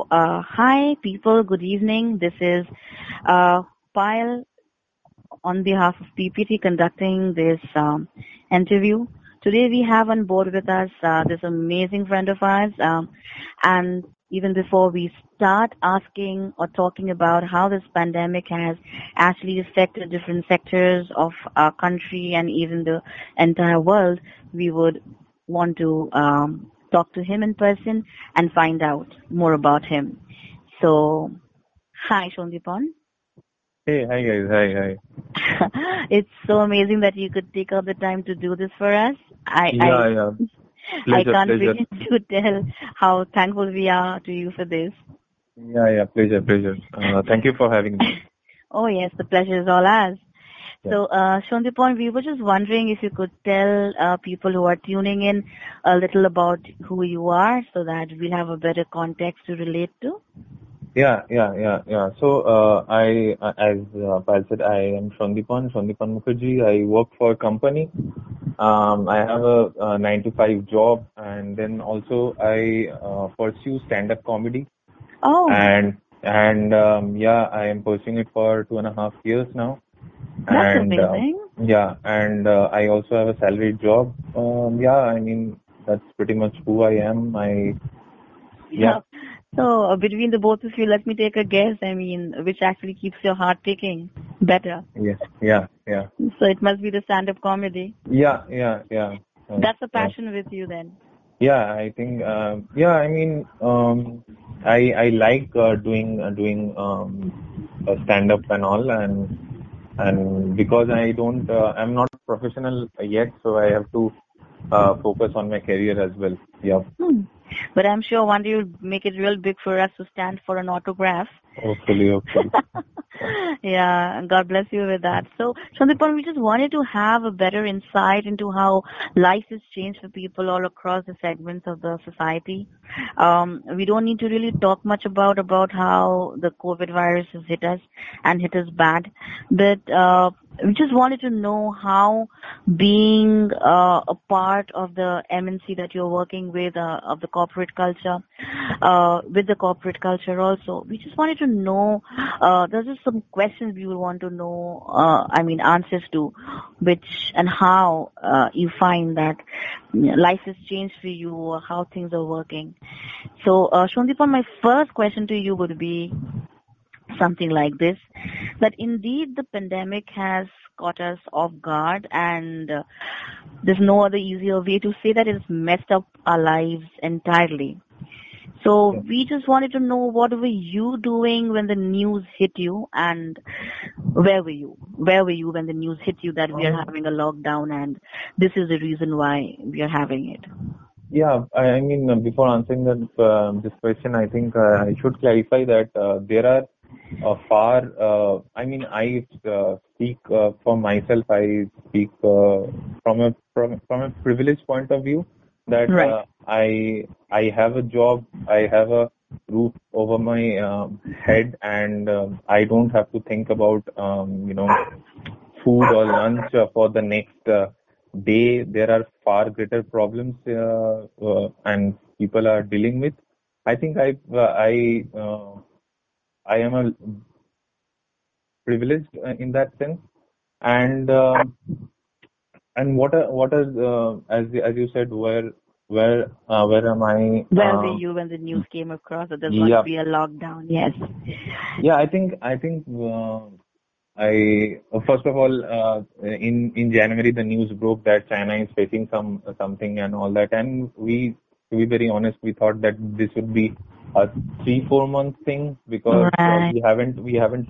Uh, hi, people. Good evening. This is uh, Pyle on behalf of PPT conducting this um, interview. Today we have on board with us uh, this amazing friend of ours. Um, and even before we start asking or talking about how this pandemic has actually affected different sectors of our country and even the entire world, we would want to um, talk to him in person and find out more about him. So, hi, Shondipan. Hey, hi guys, hi, hi. it's so amazing that you could take out the time to do this for us. I, Yeah, I, yeah. I can't pleasure. begin to tell how thankful we are to you for this. Yeah, yeah, pleasure, pleasure. Uh, thank you for having me. Oh yes, the pleasure is all ours. So, uh, Shondipan, we were just wondering if you could tell uh, people who are tuning in a little about who you are so that we'll have a better context to relate to. Yeah, yeah, yeah, yeah. So, uh, I, uh, as uh, Pal said, I am Shondipan, Shondipan Mukherjee. I work for a company. Um, I have a, uh 9 to 5 job and then also I uh, pursue stand-up comedy Oh, and, and, um, yeah, I am pursuing it for two and a half years now. That's And, uh, amazing. Yeah, and uh, I also have a salaried job. Um, yeah, I mean that's pretty much who I am. I yeah, So, uh, between the both of you, let me take a guess. I mean, which actually keeps your heart ticking better. yeah, yeah, yeah, So it must be the stand-up comedy. yeah, yeah, yeah. Uh, That's a yeah. passion with you then. Yeah, I think uh, yeah. I mean, um, I I like uh, doing uh, doing um, stand up and all, and and because I don't, uh, I'm not professional yet, so I have to uh, focus on my career as well. Yeah, Hmm. But I'm sure one day you'll make it real big for us to stand for an autograph. Hopefully, hopefully. yeah, God bless you with that. So, Shondipan, we just wanted to have a better insight into how life has changed for people all across the segments of the society. Um, we don't need to really talk much about about how the COVID virus has hit us and hit us bad, but uh, we just wanted to know how being uh, a part of the MNC that you're working with, uh, of the corporate culture, uh, with the corporate culture also, we just wanted to know, uh, there's just some questions we would want to know, uh, I mean, answers to, which and how uh, you find that life has changed for you or how things are working. So, uh, Shondipan, my first question to you would be, something like this that indeed the pandemic has caught us off guard and uh, there's no other easier way to say that it's messed up our lives entirely so we just wanted to know what were you doing when the news hit you and where were you? Where were you when the news hit you that we are having a lockdown and this is the reason why we are having it? Yeah, I I mean, uh, before answering that, uh, this question, I think uh, I should clarify that uh, there are uh, far, uh, I mean, I uh, speak uh, for myself, I speak uh, from a from, from a privileged point of view that Right. uh, I I have a job, I have a roof over my um, head, and um, I don't have to think about um, you know food or lunch uh, for the next uh, day. There are far greater problems uh, uh, and people are dealing with. I think I uh, I uh, I am a privileged uh, in that sense, and um and what are what are uh, as as you said where where uh, where am I? where were Um, you when the news came across that there's going to be a lockdown yes yeah. I think I think uh, I uh, first of all uh, in in January the news broke that China is facing some something and all that, and we to be very honest we thought that this would be a three four month thing because uh, right we haven't we haven't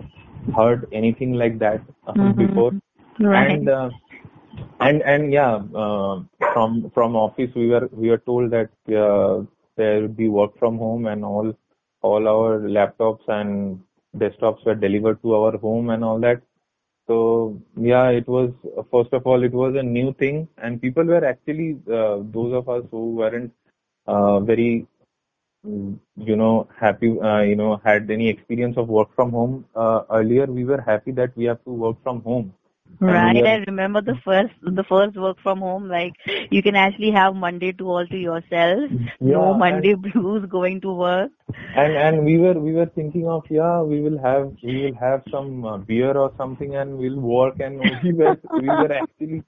heard anything like that uh, before, mm-hmm. right and uh, and and yeah uh, from from office we were we were told that uh, there would be work from home and all all our laptops and desktops were delivered to our home and all that. So yeah it was first of all it was a new thing. And people were actually uh, those of us who weren't uh, very you know happy uh, you know had any experience of work from home uh, earlier we were happy that we have to work from home Right. I remember the first the first work from home. Like you can actually have Monday to all to yourself. No yeah and Monday blues going to work. and and we were we were thinking of yeah we will have we will have some uh, beer or something and we'll work and we were we were actually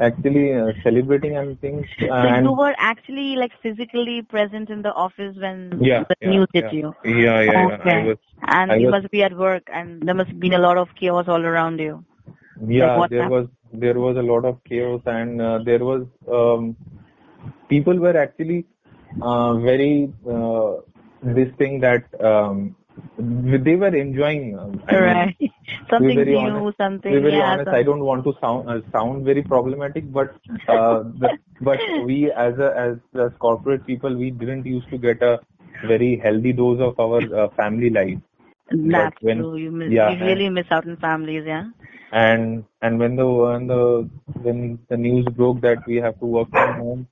actually uh, celebrating and things uh, So you were actually like physically present in the office when yeah the yeah news hit yeah you. yeah yeah yeah Okay. was And I you was must be at work and there must have been a lot of chaos all around you. Yeah there happened? was there was a lot of chaos and uh, there was um, people were actually uh, very uh, this thing that um, they were enjoying uh, I mean Right. be Something honest new, to be something, very yeah, honest I don't want to sound uh, sound very problematic but uh, the, but we as a as as corporate people we didn't used to get a very healthy dose of our uh, family life that's when true. You miss, yeah you really miss out on families, yeah. And and when the when the when the news broke that we have to work from home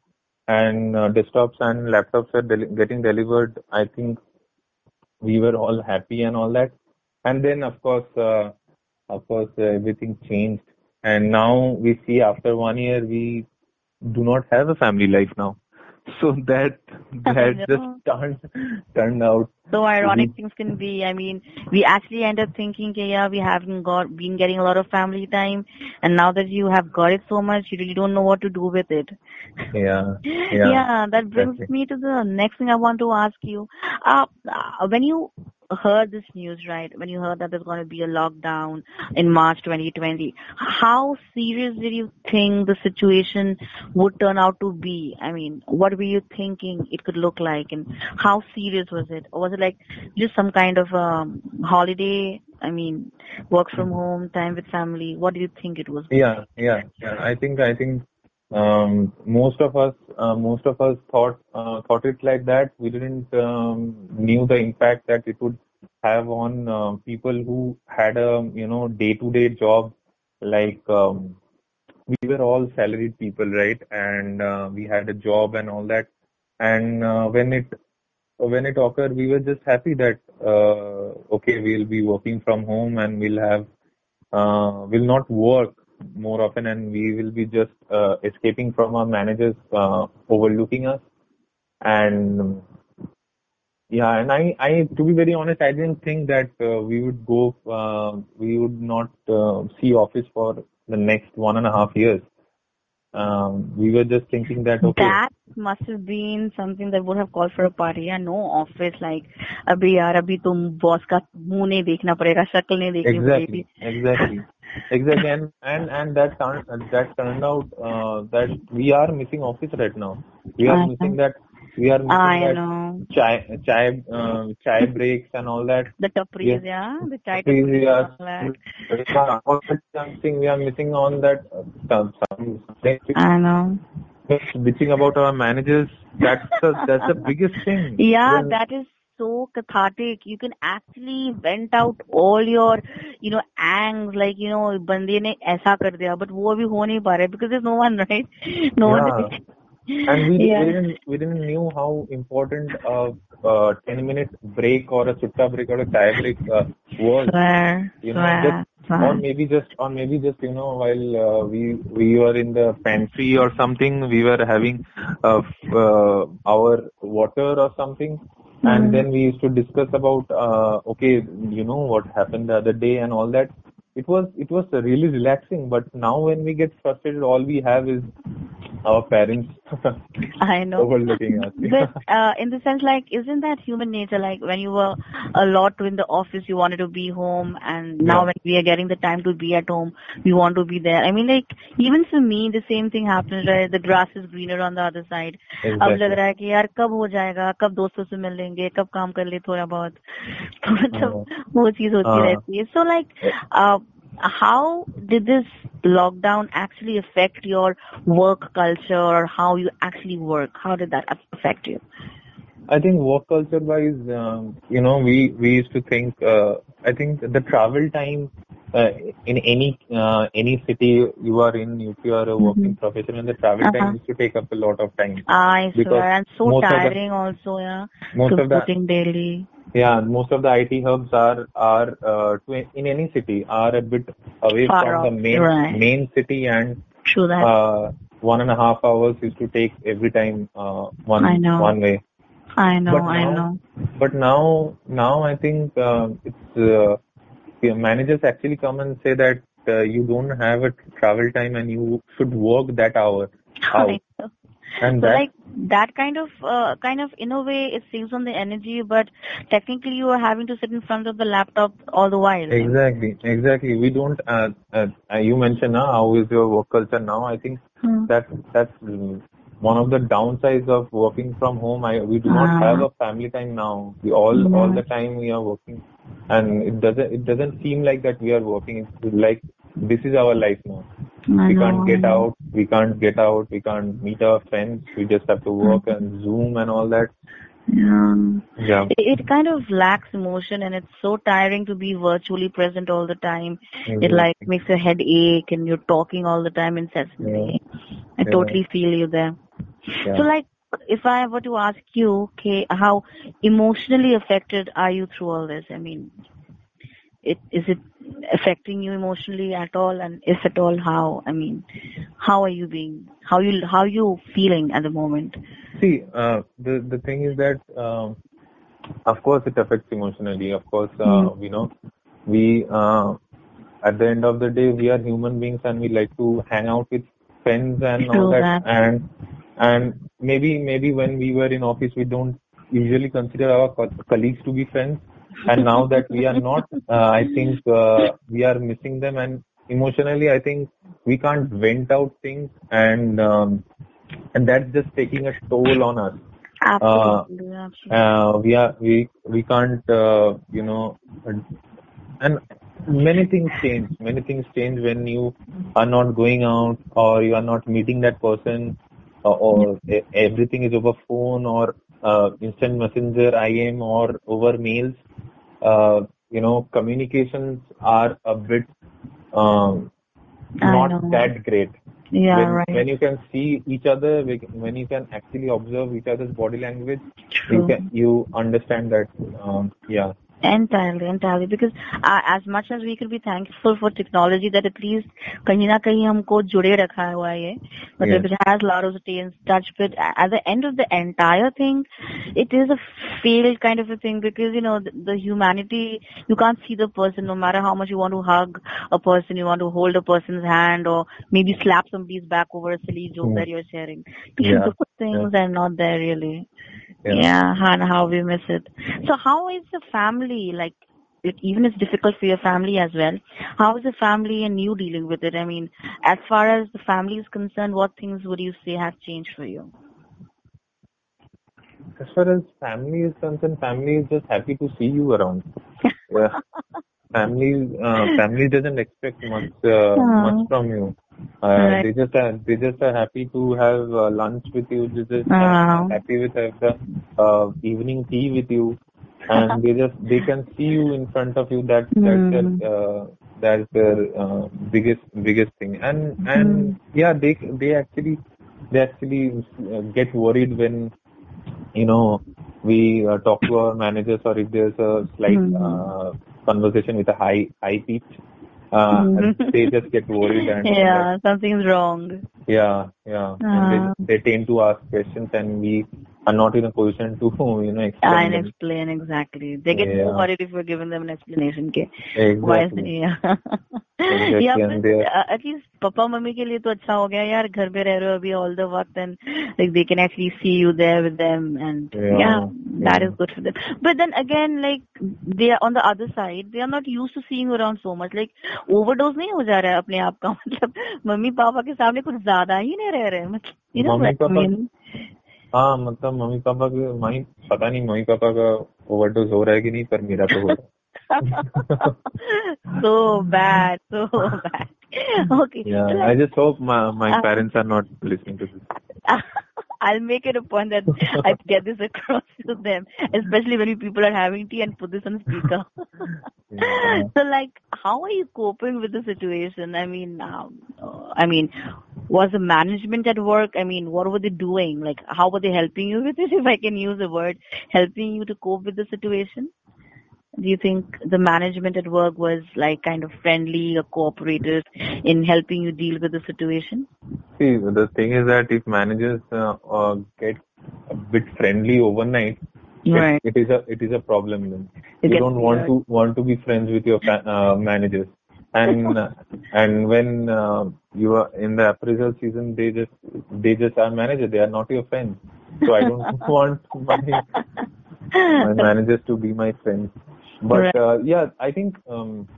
and uh, desktops and laptops are del- getting delivered i think we were all happy and all that. And then of course uh, of course uh, everything changed. And now we see after one year we do not have a family life now so that that just turned turned out So ironic things can be. I mean, we actually end up thinking, yeah, we haven't got been getting a lot of family time, and now that you have got it so much, you really don't know what to do with it. yeah yeah Yeah, that brings exactly me to the next thing I want to ask you. Uh, uh, when you heard this news, right? When you heard that there's going to be a lockdown in March 2020, how serious did you think the situation would turn out to be? I mean, what were you thinking it could look like, and how serious was it? Or was it like just some kind of um, holiday? I mean, work from home, time with family. What do you think it was? Yeah, yeah, yeah. I think I think um, most of us uh, most of us thought uh, thought it like that. We didn't um, knew the impact that it would have on uh, people who had a you know day to day job. Like um, we were all salaried people, right? And uh, we had a job and all that. And uh, when it when it occurred, we were just happy that uh, okay, we'll be working from home and we'll have uh, will not work more often and we will be just uh, escaping from our managers uh, overlooking us and yeah and i i to be very honest i didn't think that uh, we would go uh, we would not uh, see office for the next one and a half years um, we were just thinking that okay That must have been something that would have called for a party. Yeah, no office like अभी यार अभी तुम boss का मुंह नहीं देखना पड़ेगा शक्ल नहीं देखनी exactly पड़ेगी exactly exactly. And and and that turned that turned out uh, that we are missing office right now. We are I missing that we are missing I that know. chai chai uh, chai breaks and all that. The tapris, yeah, the chai tapris we are all that. we are all that. Something we are missing on that uh, some some something. I know. bitching about our managers that's the that's the biggest thing. Yeah, when that is so cathartic. You can actually vent out all your, you know, angst, like, you know, bande ne aisa kar diya, but wo abhi ho nahi pa raha because there's no one, right? No yeah. one. And we, yeah. we, didn't, we didn't knew how important a uh, 10 minute break or a sutta break or a tie break uh, was. Swear, you know, swear, just, swear. or maybe just or maybe just you know while uh, we we were in the pantry or something, we were having uh, uh our water or something and Hmm. then we used to discuss about uh, okay you know what happened the other day and all that it was it was really relaxing but now when we get frustrated all we have is our parents I know. overlooking us But uh, in the sense, like, isn't that human nature? Like, when you were a lot in the office, you wanted to be home, and now yeah when we are getting the time to be at home, we want to be there. I mean, like, even for me, the same thing happens, right? The grass is greener on the other side. अब लग exactly रहा है कि यार कब हो जाएगा कब दोस्तों से मिल लेंगे कब काम कर ले थोड़ा बहुत तो मतलब uh, वो चीज होती uh, रहती है so like how did this lockdown actually affect your work culture or how you actually work? How did that affect you I think work culture wise, um, you know, we we used to think. Uh, I think the travel time uh, in any uh, any city you are in, if you are a hmm working professional, the travel uh-huh. time used to take up a lot of time I swear, and so of the tiring also, yeah, most of the daily. yeah, most of the IT hubs are are uh, to, in any city are a bit away Far from the main right. main city, and True that. uh, one and a half hours used to take every time uh, one one way. I know, But I now, know. but now now I think uh, it's uh, managers actually come and say that uh, you don't have a travel time and you should work that hour out, and So that like that kind of uh, kind of in a way it saves on the energy, but technically you are having to sit in front of the laptop all the while. exactly exactly we don't. Uh, uh, uh, you mentioned uh, how is your work culture now? I think Hmm. that that's one of the downsides of working from home. I we do not Ah. have a family time now. We all all the time we are working, and it doesn't it doesn't seem like that we are working. It's like this is our life now. I We know, can't get out. We can't get out. We can't meet our friends. We just have to work and Zoom and all that. Yeah. Yeah. It, it kind of lacks emotion and it's so tiring to be virtually present all the time. It like makes your head ache and you're talking all the time incessantly. I Yeah. totally feel you there. Yeah. So like if I were to ask you, okay, how emotionally affected are you through all this? I mean, it is it affecting you emotionally at all and if at all how? I mean, how are you being how you how you feeling at the moment? See, uh, the the thing is that, um, of course, it affects emotionally. Of course, uh, Mm. you know, we uh, at the end of the day, we are human beings, and we like to hang out with friends and all that. that. And and maybe maybe when we were in office, we don't usually consider our co- colleagues to be friends. And now that we are not, uh, I think uh, we are missing them. And emotionally, I think we can't vent out things, and um, and that's just taking a toll on us. Absolutely, absolutely. Uh, we are we we can't uh, you know and many things change many things change when you are not going out or you are not meeting that person uh, or e- everything is over phone or uh, instant messenger im or over mails uh, you know communications are a bit um, not that great Yeah, when, right. when you can see each other, when you can actually observe each other's body language, you can you understand that. Um, yeah, Entirely, entirely. Because uh, as much as we could be thankful for technology that at least कहीं ना कहीं हमको जुड़े रखा हुआ है ये, but Yes. it has allowed us to stay in touch. But at the end of the entire thing, it is a failed kind of a thing because you know the, the humanity. You can't see the person no matter how much you want to hug a person, you want to hold a person's hand, or maybe slap somebody's back over a silly joke Hmm. that you're sharing. Yeah. Those things are not there really. Yeah. Yeah, and how we miss it. So how is the family like? It, even it's difficult for your family as well. How is the family and you dealing with it? I mean, as far as the family is concerned, what things would you say have changed for you? as far as family is concerned, family is just happy to see you around. Yeah. family uh, family doesn't expect much uh, much from you. Uh. They just are, they just are happy to have uh, lunch with you. They just are happy with have the uh, evening tea with you, and they just they can see you in front of you. That that's Hmm. their uh, that's their uh, biggest biggest thing. And and yeah, they they actually they actually uh, get worried when you know we uh, talk to our managers or if there's a slight Mhm. uh, conversation with a high high pitch uh, Mhm. they just get worried and Yeah, something's wrong. yeah yeah Ah. and they, they tend to ask questions and we are not in a position to you know I explain them. explain exactly. They get Yeah. more worried if we're giving them an explanation. Okay. Why is exactly yeah. Exactly, and फिर they- uh, at least papa mummy के लिए तो अच्छा हो गया यार घर पे रह रहे हो अभी all the वक्त and like they can actually see you there with them and Yeah, yeah, that yeah. is good for them. But then again like they are on the other side they are not used to seeing around so much like overdose नहीं हो जा रहा है अपने आप का मतलब mummy papa के सामने कुछ ज़्यादा ही नहीं रह रहे हैं मतलब you know what I mean? हाँ मतलब मम्मी पापा के मम्मी पता नहीं मम्मी पापा का ओवरडोज हो रहा है कि नहीं पर मेरा तो हो रहा so bad, so bad. Okay. yeah I just hope my my Uh, parents are not listening to this I'll make it a point that I get this across to them, especially when people are having tea and put this on speaker. Yeah. so, like, how are you coping with the situation? I mean, um, I mean, was the management at work? I mean, what were they doing? Like, how were they helping you with it? If I can use the word, helping you to cope with the situation. Do you think the management at work was like kind of friendly or cooperative in helping you deal with the situation? See, the thing is that if managers uh, uh, get a bit friendly overnight, Right. it, it is a it is a problem. Then It you don't want weird. to want to be friends with your fa- uh, managers, and uh, and when uh, you are in the appraisal season, they just they just are manager. They are not your friends. So I don't want my my managers to be my friends. But Right. uh, yeah, I think um,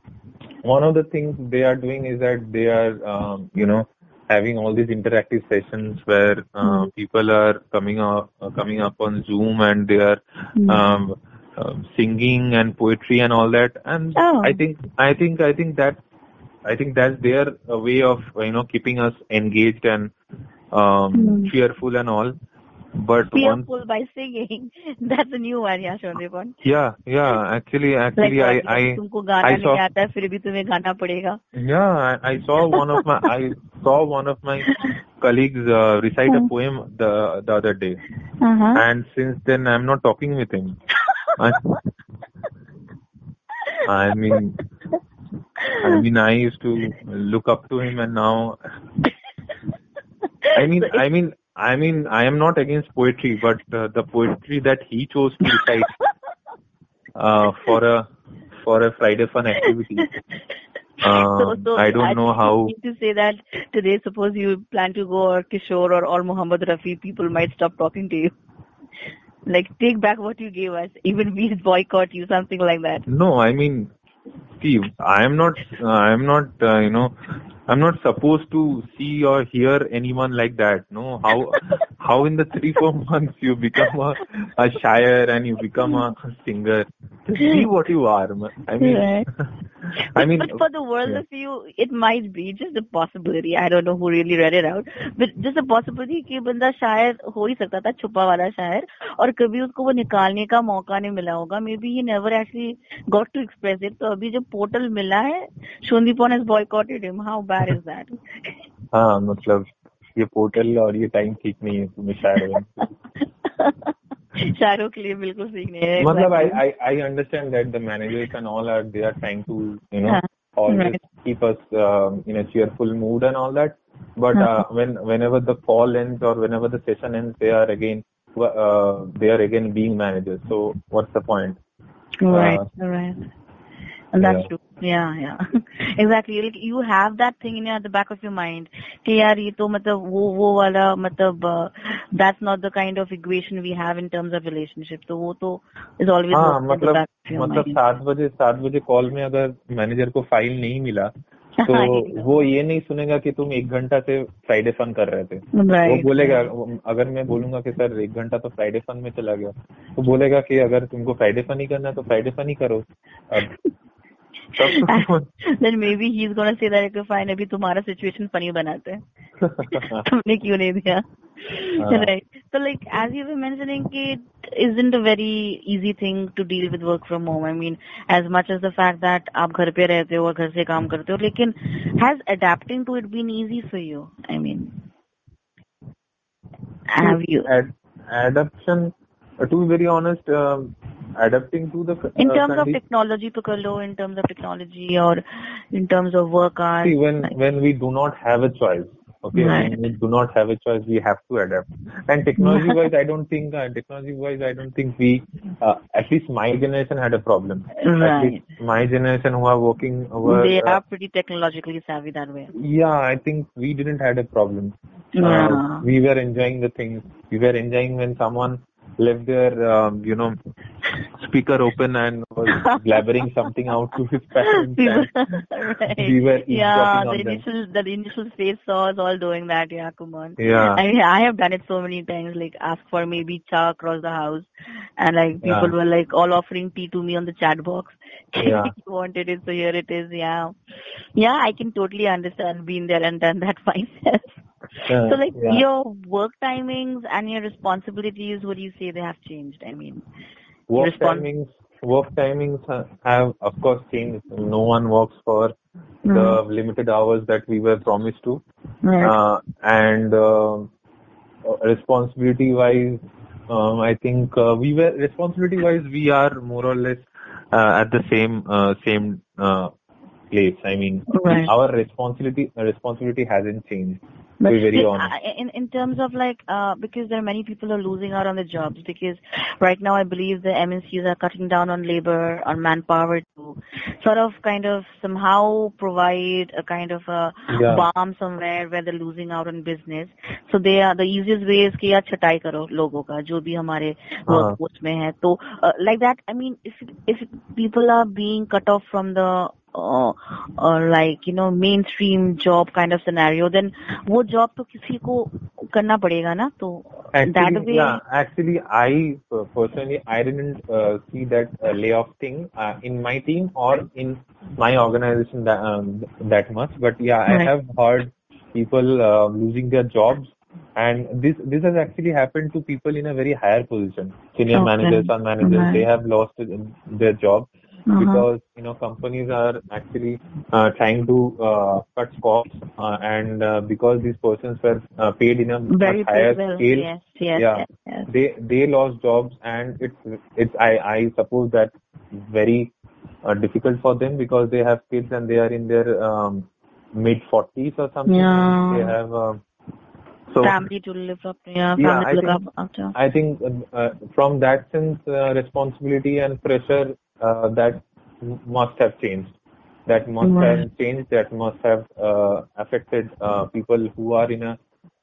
one of the things they are doing is that they are, um, you know, having all these interactive sessions where uh, people are coming up, uh, coming up on Zoom and they are Hmm. um, um, singing and poetry and all that. And Oh. I think, I think, I think that, I think that's their uh, way of you know keeping us engaged and um, Hmm. cheerful and all But once Fearful by singing. That's a new one, yeah, Shondepan. Yeah, yeah. Actually, Like actually, I, what, like, I, तुमको गाना I नहीं saw, आता है फिर भी तुम्हें गाना पड़ेगा yeah, I, I saw one of my, I saw one of my colleagues uh, recite a poem the the other day, uh-huh. and since then I'm not talking with him. I, I mean, I mean, I used to look up to him, and now, I mean, I mean, I mean, I am not against poetry, but uh, the poetry that he chose to recite uh, for a for a Friday fun activity. so, Um, so I don't know think how. to say that today, suppose you plan to go or Kishore or, or Muhammad Rafi, people might stop talking to you. Like, take back what you gave us. Even we boycott you, something like that. No, I mean, see, I am not, uh, I am not, uh, you know, I'm not supposed to see or hear anyone like that. No, how, how in the three four months you become a, a shire and you become a singer. Just be what you are. I mean, Right. I mean, but for the world yeah. of you, it might be just a possibility. I don't know who really read it out, but just a possibility कि बंदा शायर हो ही सकता था छुपा वाला शायर और कभी उसको वो निकालने का मौका नहीं मिला होगा। Maybe he never actually got to express it तो अभी जब पोर्टल मिला है Sandipan has boycotted him how bad is that हाँ मतलब ये पोर्टल और ये टाइम ठीक नहीं है तुम्हें शायर बनने के लिए। शायरों के लिए बिल्कुल ठीक नहीं है मतलब I, exactly. I I understand that the managers and all are they are trying to you know Huh. always Right. keep us um, in a cheerful mood and all that. But uh, when whenever the call ends or whenever the session ends, they are again uh, they are again being managers. So what's the point? Right, Uh, right. And that's yeah. true. Yeah, yeah. exactly. Like you have that thing in your at the back of your mind. कि यार ये तो मतलब वो वो वाला मतलब uh, that's not the kind of equation we have in terms of relationship. तो वो तो is always हाँ मतलब back of your मतलब. सात बजे सात बजे कॉल में अगर मैनेजर को फ़ाइल नहीं मिला तो वो ये नहीं सुनेगा कि तुम एक घंटा से फ्राइडे फन कर रहे थे वो बोलेगा अगर मैं बोलूँगा कि सर एक घंटा तो फ्राइडे फन में चला गया तो बोलेगा कि अगर तुमको फ्राइडे फन ही करना है तो फ्राइडे फन ही करो अब then maybe he is gonna say that fine अभी तुम्हारा सिचुएशन फनी बनाते हैं। तुमने क्यों नहीं दिया? राइट तो like as you were mentioning कि it isn't a very easy thing to deal with work from home I mean as much as the fact that आप घर पे रहते हो और घर से काम करते हो लेकिन has adapting to it been easy for you I mean have you adoption to be very honest adapting to the uh, in terms of technology Piccolo, in terms of technology or in terms of work I See, when like, when we do not have a choice okay right. when we do not have a choice we have to adapt and technology wise i don't think uh, technology wise i don't think we uh, at least my generation had a problem right. my generation who are working over they uh, are pretty technologically savvy that way yeah i think we didn't had a problem uh, yeah. we were enjoying the things we were enjoying when someone left their, um, you know, speaker open and was blabbering something out to his parents. We were- right. we were yeah, the on them. initial the initial face saws all doing that. Yeah, come on. Yeah. I mean, I have done it so many times. Like ask for maybe cha across the house, and like people Yeah. were like all offering tea to me on the chat box. Yeah. you wanted it, so here it is. Yeah, yeah, I can totally understand being there and done that myself. Uh, so like yeah. your work timings and your responsibilities, what do you say they have changed? I mean, work respons- timings work timings have of course changed no one works for the limited hours that we were promised to Right. uh, and uh, responsibility wise um, i think uh, we were responsibility wise we are more or less uh, at the same uh, same uh, place. I mean, Right. our responsibility responsibility hasn't changed. To But be very still, honest. I- in in terms of like, uh, because there are many people who are losing out on the jobs because right now I believe the MNCs are cutting down on labor, on manpower to sort of kind of somehow provide a kind of a Yeah. balm somewhere where they're losing out on business. So they are the easiest way is कि यार छटाई करो लोगों का जो भी हमारे हाँ. workforce में है तो uh, like that I mean if if people are being cut off from the uh, uh, like you know mainstream job kind of scenario then वो job तो किसी को करना पड़ेगा ना तो that Actually, way yeah, actually, I uh, personally I didn't uh, see that uh, layoff thing uh, in my team or in my organization that um, that much. But yeah, I Right. have heard people uh, losing their jobs, and this this has actually happened to people in a very higher position, senior Okay. managers or managers. Right. They have lost their job uh-huh. because you know companies are actually uh, trying to uh, cut costs uh, and uh, because these persons were uh, paid in a very much higher well scale yes yes yeah. yes, yes. they they lost jobs and it's it's i i suppose that very uh, difficult for them because they have kids and they are in their um, mid 40s or something Yeah. they have um, so family to live up yeah Yeah, family I to look think- up after I think uh, from that sense, uh, responsibility and pressure uh, that must have changed. That must Right. have changed. That must have uh, affected uh, people who are in a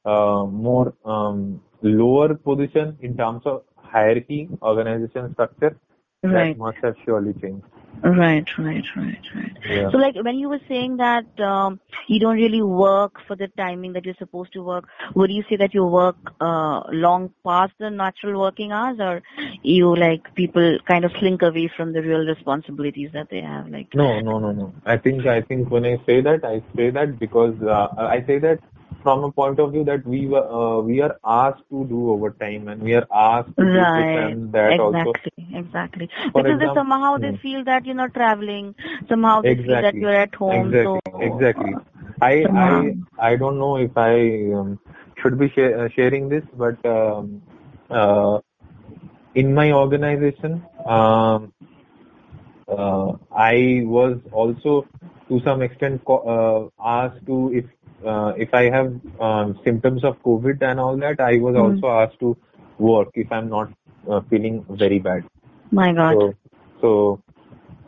uh, more um, lower position in terms of hierarchy, organization structure. right That must have surely changed. Right, right, right, right. Yeah. So, like when you were saying that um, you don't really work for the timing that you're supposed to work, would you say that you work uh, long past the natural working hours, or you like people kind of slink away from the real responsibilities that they have? Like, No, no, no, no. I think I think when I say that, I say that because uh, I say that from a point of view that we were uh, we are asked to do overtime and we are asked to right, that also. exactly, exactly. Because they example- somehow they Hmm. feel that you're not traveling, somehow they feel that you're at home. Exactly. So Exactly. I I Somehow. I don't know if I um, should be share, uh, sharing this, but um, uh, in my organization, um, uh, I was also to some extent co- uh, asked to if uh, if I have um, symptoms of COVID and all that, I was Hmm. also asked to work if I'm not uh, feeling very bad. my God. So, so,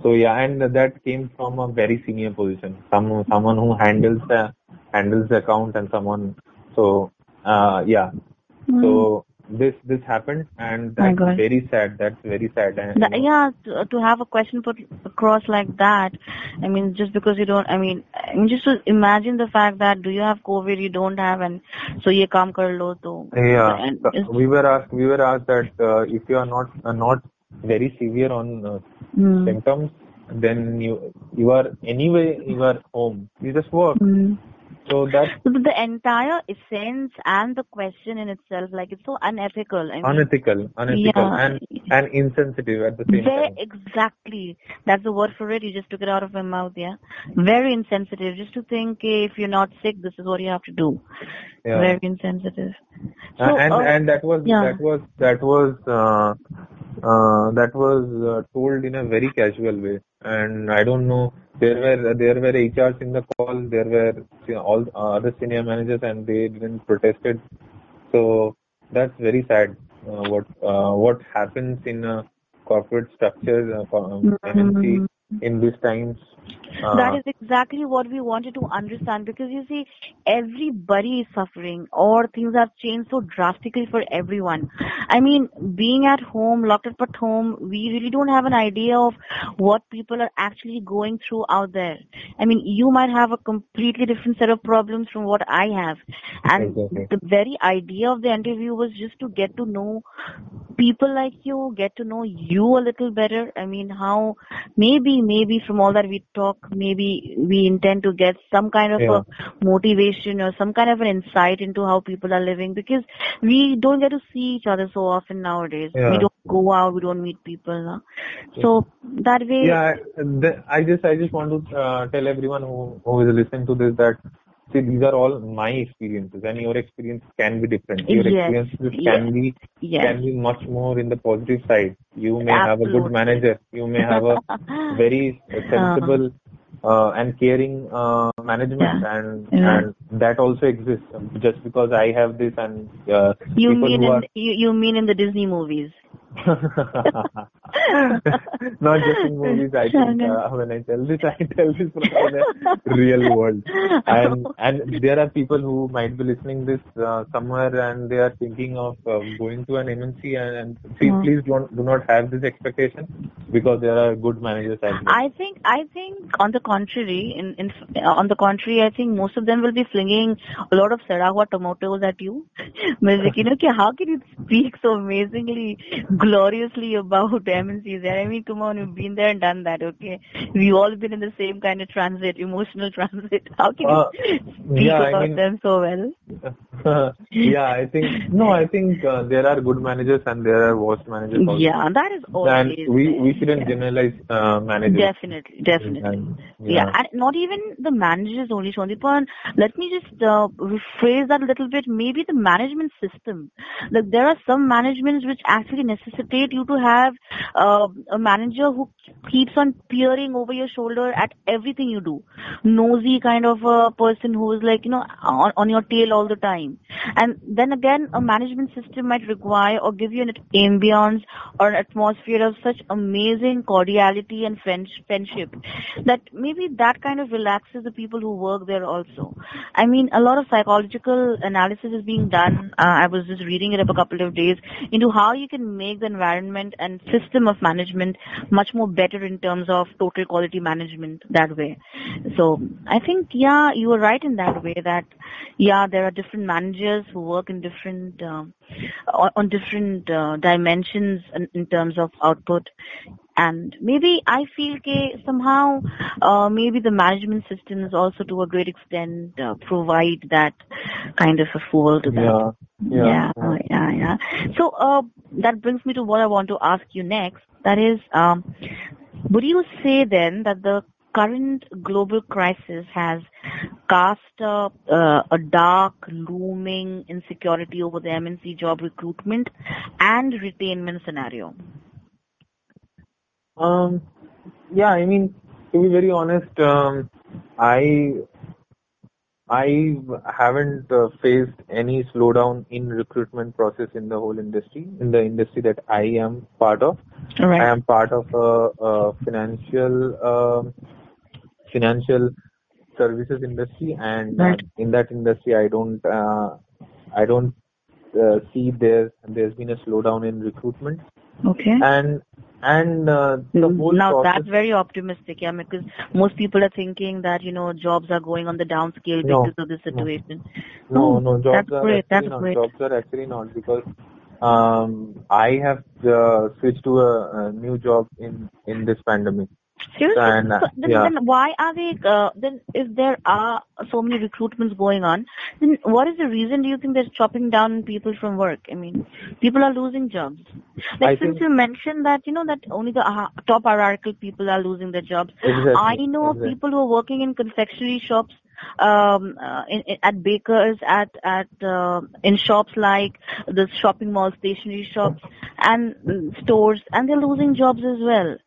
so yeah, and that came from a very senior position. Some someone who handles the handles the account and someone. So, uh, yeah. Hmm. So this this happened, and that's very sad. That's very sad. And, you That, know, yeah, to, to have a question put across like that, I mean, just because you don't, I mean, I mean, just to imagine the fact that do you have COVID, you don't have, and so ye kaam kar lo to. Yeah, And we were asked. We were asked that uh, if you are not uh, not very severe on uh, Hmm. symptoms, then you you are anyway you are home. You just work. Hmm. So that So the entire essence and the question in itself, like it's so unethical. I mean, unethical, unethical, Yeah. and and insensitive at the same Very time. exactly. That's the word for it. You just took it out of my mouth, yeah. Very insensitive. Just to think eh, if you're not sick, this is what you have to do. Yeah. Very insensitive. Uh, and uh, and that was yeah. that was that was uh, uh, that was uh, told in a very casual way and i don't know there were there were hrs in the call there were you know, all uh, other senior managers and they didn't protested so that's very sad uh, what uh, what happens in a corporate structure uh, co- um, MNC in these times uh, That is exactly what we wanted to understand because you see, everybody is suffering or things have changed so drastically for everyone. I mean, being at home, locked up at home, we really don't have an idea of what people are actually going through out there. I mean, you might have a completely different set of problems from what I have. And the very idea of the interview was just to get to know people like you, get to know you a little better. I mean, how maybe, maybe from all that we talk, maybe we intend to get some kind of Yeah. a motivation or some kind of an insight into how people are living because we don't get to see each other so often nowadays. Yeah. We don't go out, we don't meet people. Now. So that way, yeah I- just i just want to uh, tell everyone who who is listening to this that see these are all my experiences and your experience can be different your Yes, experiences yes, can be yes. can be much more in the positive side you may have a good manager you may have a very sensible uh, and caring uh, management and Yeah. and that also exists just because i have this and uh, You mean in are you, you mean in the Disney movies? not just in movies i think uh, when i tell this i tell this from the real world and and there are people who might be listening this uh, somewhere and they are thinking of uh, going to an MNC and, and please, Hmm. please don't do not have this expectation because there are good managers. I think I think on the contrary, in, in on the contrary, I think most of them will be flinging a lot of Saragua tomatoes at you. Like, you know, how can you speak so amazingly, gloriously about MNCs? I mean, come on, you've been there and done that, okay? We've all been in the same kind of transit, emotional transit. How can Uh, you speak yeah, I about mean- them so well? yeah, I think no, I think uh, there are good managers and there are worst managers. Also. Yeah, that is always and we we shouldn't yeah. generalize uh, managers. Definitely, definitely. And, Yeah. and not even the managers only, Shondipan. Let me just uh, rephrase that a little bit. Maybe the management system. Like there are some managements which actually necessitate you to have uh, a manager who keeps on peering over your shoulder at everything you do. Nosy kind of a person who is like, you know, on, on your tail all the time. And then again, a management system might require or give you an ambience or an atmosphere of such amazing cordiality and friend- friendship that maybe that kind of relaxes the people who work there also. I mean, a lot of psychological analysis is being done. Uh, I was just reading it up a couple of days into how you can make the environment and system of management much more better in terms of total quality management that way. So I think, yeah, you are right in that way that, yeah, there are different managers who work in different, on, on different uh, dimensions in, in terms of output. And maybe I feel ke somehow, uh, maybe the management systems also to a great extent uh, provide that kind of a fuel to that. Yeah, yeah, Yeah, yeah. oh, yeah, yeah. So uh, that brings me to what I want to ask you next. That is, um, would you say then that the current global crisis has cast a, uh, a dark, looming insecurity over the MNC job recruitment and retainment scenario? Um, yeah, I mean, to be very honest, um, I I haven't uh, faced any slowdown in recruitment process in the whole industry, in the industry that I am part of. Right. I am part of a, a financial um financial services industry, and uh, Right. in that industry, I don't uh, I don't uh, see there there's been a slowdown in recruitment, Okay. and and uh, the whole now process. that's very optimistic, yeah, because most people are thinking that you know jobs are going on the downscale No, because of no. situation. No, Oh, no, jobs that's are great. actually That's not. great. Jobs are actually not because um, I have uh, switched to a, a new job in in this pandemic. Seriously? And, uh, then, yeah. then why are they, uh, then if there are so many recruitments going on, then what is the reason do you think they're chopping down people from work? I mean, people are losing jobs. Like I since think- you mentioned that, you know, that only the uh, top hierarchical people are losing their jobs. Exactly, I know exactly. people who are working in confectionery shops, um, uh, in, in, at bakers, at, at, uh, in shops like the shopping mall, stationery shops and stores and they're losing jobs as well.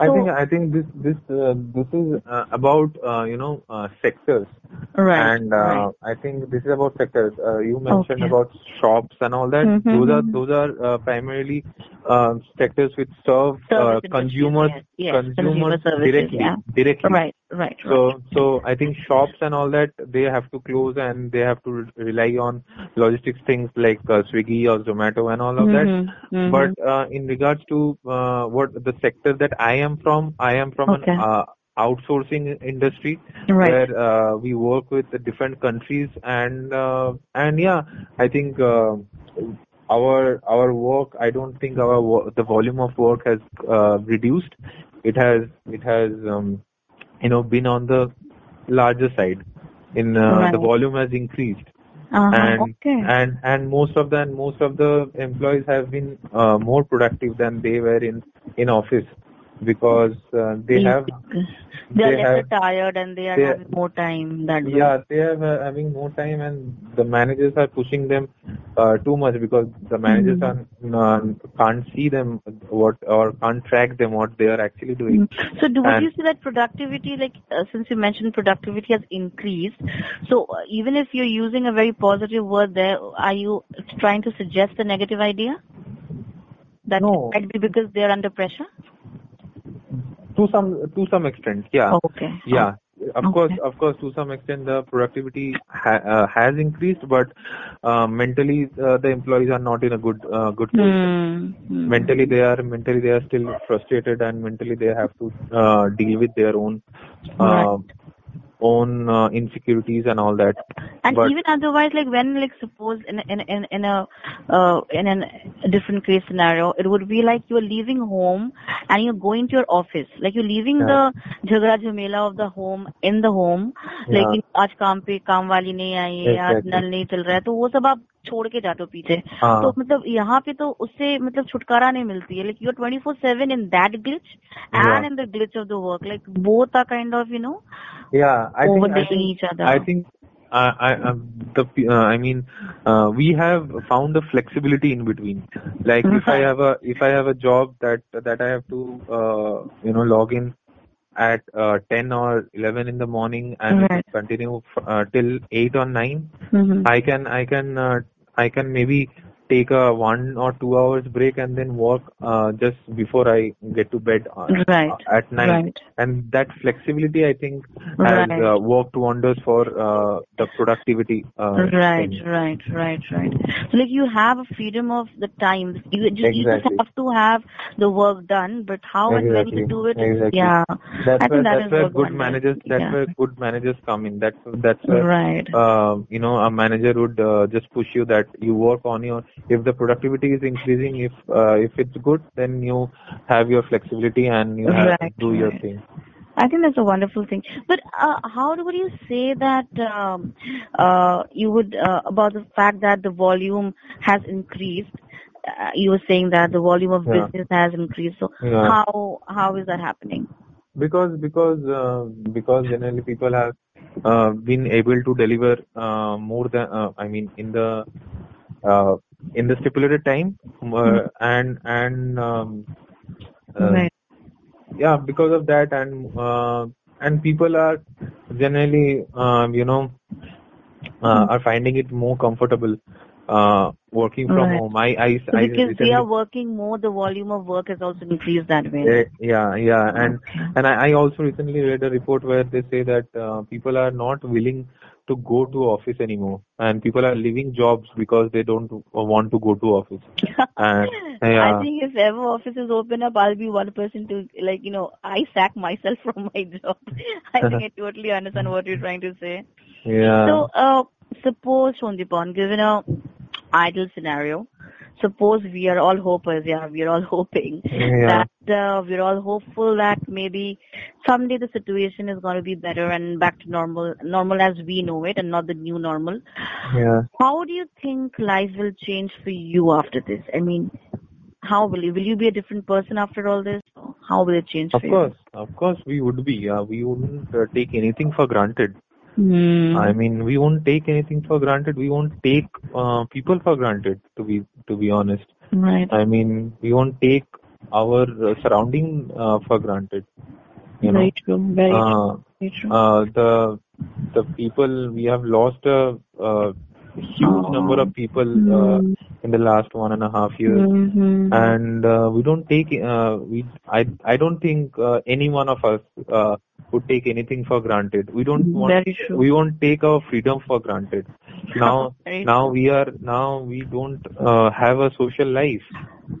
I think I think this this uh, this is uh, about uh, you know uh, sectors, Right. and uh, right. I think this is about sectors. Uh, you mentioned Okay. about shops and all that. Mhm, Those are mhm. those are uh, primarily uh, sectors which serve uh, consumers yes, yes, consumer consumers services, directly yeah. directly. Right, right, right. So, so I think shops and all that they have to close and they have to re- rely on logistics things like uh, Swiggy or Zomato and all of that. Mhm, mhm. But uh, in regards to uh, what the sector that I am from, I am from Okay. an uh, outsourcing industry Right. where uh, we work with the different countries and uh, and yeah, I think uh, our our work. I don't think our wo- the volume of work has uh, reduced. It has it has um, you know been on the larger side. In uh, Right. the volume has increased Uh-huh, and okay. and and most of the most of the employees have been uh, more productive than they were in in office because uh, they have they are they have tired and they are they- having more time. That's why. yeah they are uh, having more time and the managers are pushing them uh, too much because the managers Mhm. are can't see them what or can't track them what they are actually doing Mm. So do And- you see that productivity, like uh, since you mentioned productivity has increased, so uh, even if you're using a very positive word there, are you trying to suggest a negative idea? That No. might be because they're under pressure? To some to some extent yeah Okay. yeah of Okay. course of course to some extent the productivity ha- uh, has increased but uh, mentally uh, the employees are not in a good uh, good position Hmm. Hmm. mentally they are mentally they are still frustrated and mentally they have to uh, deal with their own uh, own uh, insecurities and all that And but even otherwise, like when, like suppose in in in in a uh, in an, a different case scenario, it would be like you're leaving home and you're going to your office. Like you're leaving Yeah. the jhagda jhamela of the home in the home. Yeah. लेकिन आज काम पे काम वाली नहीं आई है आज Exactly. नल नहीं चल रहा है तो वो सब आप छोड़ के जाते हो पीछे हाँ. तो मतलब यहाँ पे तो उससे मतलब छुटकारा नहीं मिलती है like you're 24/7 in that glitch and Yeah. in the glitch of the work like both are kind of you know yeah i think i overlaying think, I I, I, uh, the, uh, I mean, uh, we have found a flexibility in between. Like if I have a, if I have a job that, that I have to, uh, you know, log in at, uh, 10 or 11 in the morning and Right. continue f- uh, till 8 or 9, Mhm. I can, I can, uh, I can maybe take a one or two hours break and then work, uh, just before I get to bed uh, Right. at night. Right. And that flexibility, I think, has Right. uh, worked wonders for uh, the productivity. Uh, Right, thing. right, right, right. So like you have a freedom of the time. You just, you just have to have the work done, but how and when you Exactly. do it, Exactly. yeah. That's I where think that that's is where good managers that's Yeah. where good managers come in. That's that's where Right. uh, you know a manager would uh, just push you that you work on your if the productivity is increasing if uh, if it's good then you have your flexibility and you have Right, do your thing. I think that's a wonderful thing. But uh, how would you say that um, uh, you would uh, about the fact that the volume has increased? Uh, you were saying that the volume of Yeah. business has increased. So Yeah. how how is that happening? because because uh, because generally people have uh, been able to deliver uh, more than uh, I mean in the uh, in the stipulated time uh, and and um, uh, Right. yeah because of that and uh, and people are generally um, you know uh, are finding it more comfortable uh, working from Right. home. I I, So I because recently- are working more, the volume of work has also increased that way. Yeah, yeah, and and I, I also recently read a report where they say that uh, people are not willing to go to office anymore, and people are leaving jobs because they don't want to go to office. And I think if ever offices open up, I'll be one person to like you know I sack myself from my job. I think I totally understand what you're trying to say. yeah, So uh, suppose Shondipan, given a ideal scenario, suppose we are all hopers, yeah, we are all hoping Yeah. that uh, we're all hopeful that maybe someday the situation is going to be better and back to normal, normal as we know it, and not the new normal. yeah. How do you think life will change for you after this? I mean, how will you? Will you be a different person after all this? How will it change Of for course, of course, we would be. Uh, we wouldn't uh, take anything for granted. Hmm. I mean, we won't take anything for granted. We won't take uh, people for granted. To be to be honest, Right. I mean, we won't take our uh, surrounding uh, for granted. You know, Very true. Very true. uh, Very true. uh, the the people we have lost a, a huge number of people uh, Hmm. in the last one and a half years Mhm. and uh, we don't take uh, we I I don't think uh, any one of us uh, would take anything for granted. We don't want we won't take our freedom for granted. Now now we are now we don't uh, have a social life.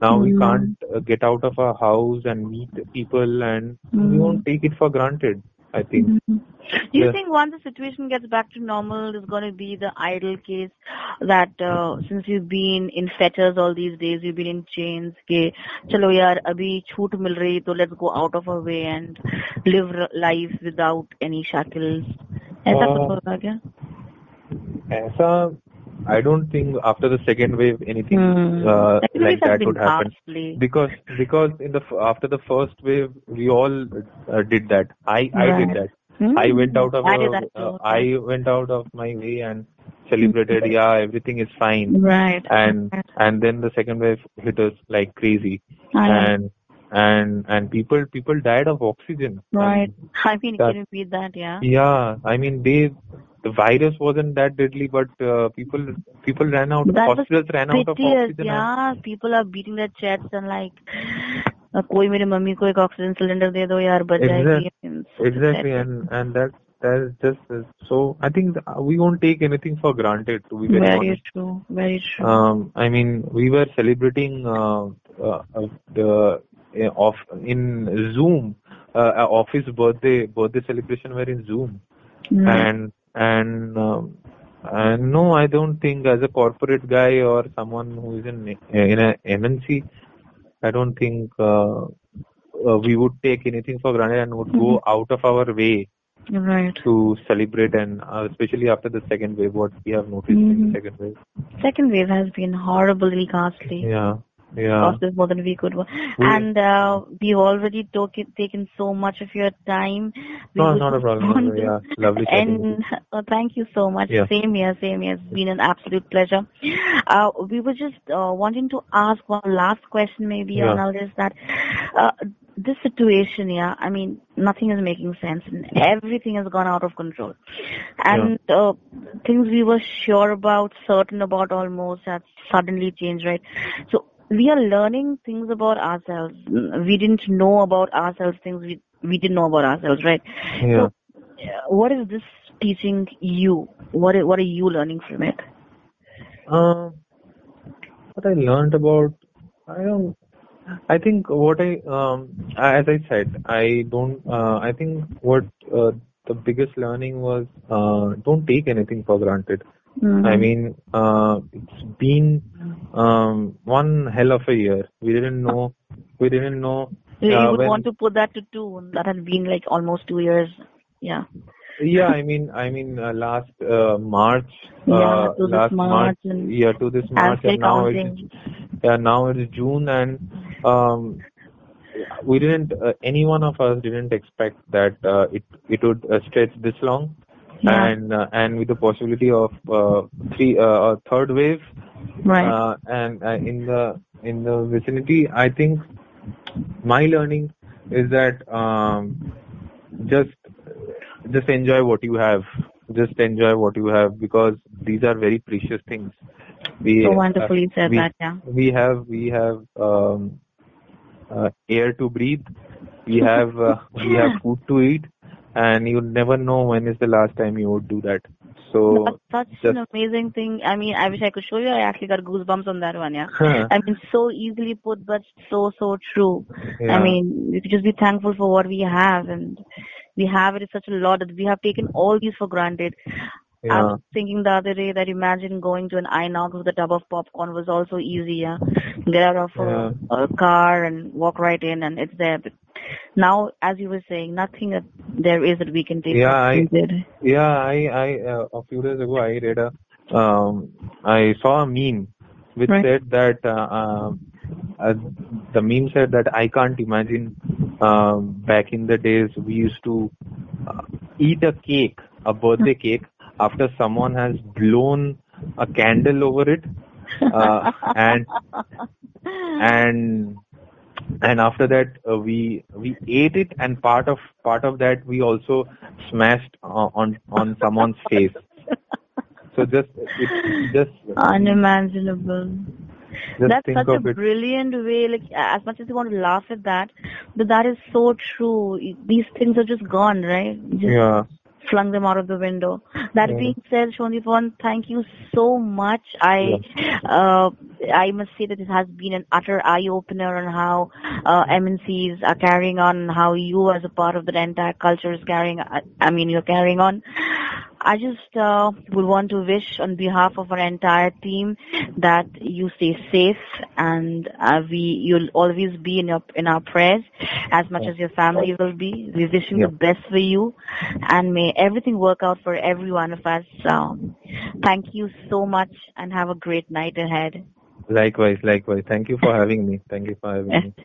Now we Mm. can't uh, get out of our house and meet people and we Mm. won't take it for granted. I think. Mhm. Do you Yeah. think once the situation gets back to normal, there's going to be the ideal case that uh, since you've been in fetters all these days, you've been in chains, के चलो यार अभी छूट मिल रही तो let's go out of our way and live r- life without any shackles. ऐसा Uh, कुछ होगा क्या? ऐसा I don't think after the second wave anything Hmm. uh, like that would happen ghastly. because because in the f- after the first wave we all uh, did that. I I did that. Hmm. I went out of I did a- that uh. I went out of my way and celebrated. Yeah, everything is fine. Right. And and then the second wave hit us like crazy, I know. and and and people people died of oxygen. Right. And I mean, that- can you beat that? Yeah. yeah, I mean they the virus wasn't that deadly, but uh, people people ran out. That was hospitals ran out of piteous. oxygen. and- Yeah, people are beating their chests and like, uh, कोई मेरी mummy को एक oxygen cylinder दे दो यार बच जाएगी It's so Exactly, pathetic. and and that that is just uh, so. I think th- we won't take anything for granted. To be very, very honest, true, very true. um, I mean, we were celebrating uh, uh, uh, the uh, off in Zoom. Uh, uh, office birthday birthday celebration were in Zoom, Right. and and um, and no, I don't think as a corporate guy or someone who is in in a MNC, I don't think uh, uh, we would take anything for granted and would go out of our way right. to celebrate and uh, especially after the second wave, what we have noticed in Mhm. the second wave. Second wave has been horribly ghastly. Yeah, yeah. Cost us more than we could. We- And uh, we've already took it, taken so much of your time. We No, not a problem. to- Yeah, lovely chatting. with you. And uh, thank you so much. Yeah. Same here, same here. It's been an absolute pleasure. Uh, we were just uh, wanting to ask one last question, maybe Yeah. on all this that uh, this situation, yeah. I mean, nothing is making sense, and everything has gone out of control. And uh, things we were sure about, certain about, almost have suddenly changed, right? So we are learning things about ourselves. We didn't know about ourselves things we we didn't know about ourselves, right? Yeah. Uh, what is this teaching you? What are, what are you learning from it? Um, what I learned about, I don't. I think what I, um, as I said, I don't. Uh, I think what uh, the biggest learning was, uh, don't take anything for granted. Mhm. I mean, uh, it's been um, one hell of a year. We didn't know. We didn't know. you uh, would when- want to put that to two. That has been like almost two years. Yeah. Yeah, I mean, I mean, uh, last uh, March, Yeah, uh, to this last March and yeah, to this March, and now it's yeah, now it's June, and um, we didn't. Uh, any one of us didn't expect that uh, it it would uh, stretch this long, Yeah. and uh, and with the possibility of uh, three uh, a third wave, Right. uh, and uh, in the in the vicinity, I think my learning is that um, just just enjoy what you have. Just enjoy what you have because these are very precious things. We, so wonderfully said we, that. Yeah. we have we have um, uh, air to breathe. We have uh, we have food to eat, and you never know when is the last time you would do that. So That's such an amazing thing. I mean, I wish I could show you. I actually got goosebumps on that one. Yeah. Huh. I mean, so easily put, but so so true. Yeah. I mean, we could just be thankful for what we have, and we have it is such a lot that we have taken all these for granted. I yeah. was thinking the other day that imagine going to an Inox with a tub of popcorn was also easy. Yeah, get out of a, a car and walk right in, and it's there. But now, as you were saying, nothing that there is that we can take. Yeah, I-. Yeah, I, I, uh, a few days ago, I read a, um, I saw a meme which Right. said that, uh, um, uh, the meme said that I can't imagine, um, back in the days we used to uh, eat a cake, a birthday cake, after someone has blown a candle over it, uh, and and and after that uh, we we ate it and part of part of that we also smashed uh, on on someone's face so just it, just unimaginable. just That's such a it brilliant way. Like as much as you want to laugh at that, but that is so true. These things are just gone, right? Just yeah flung them out of the window. That Yeah. being said, Shondipan, thank you so much. I uh, I must say that it has been an utter eye opener on how uh, MNCs are carrying on, how you as a part of the entire culture is carrying. I, I mean, you're carrying on. I just uh, would want to wish on behalf of our entire team that you stay safe and uh, we you'll always be in your in our prayers as much as your family will be. We wishing Yeah. the best for you and may everything work out for every one of us. Um, Thank you so much and have a great night ahead. Likewise, likewise. Thank you for having me. Thank you for having me. Yeah.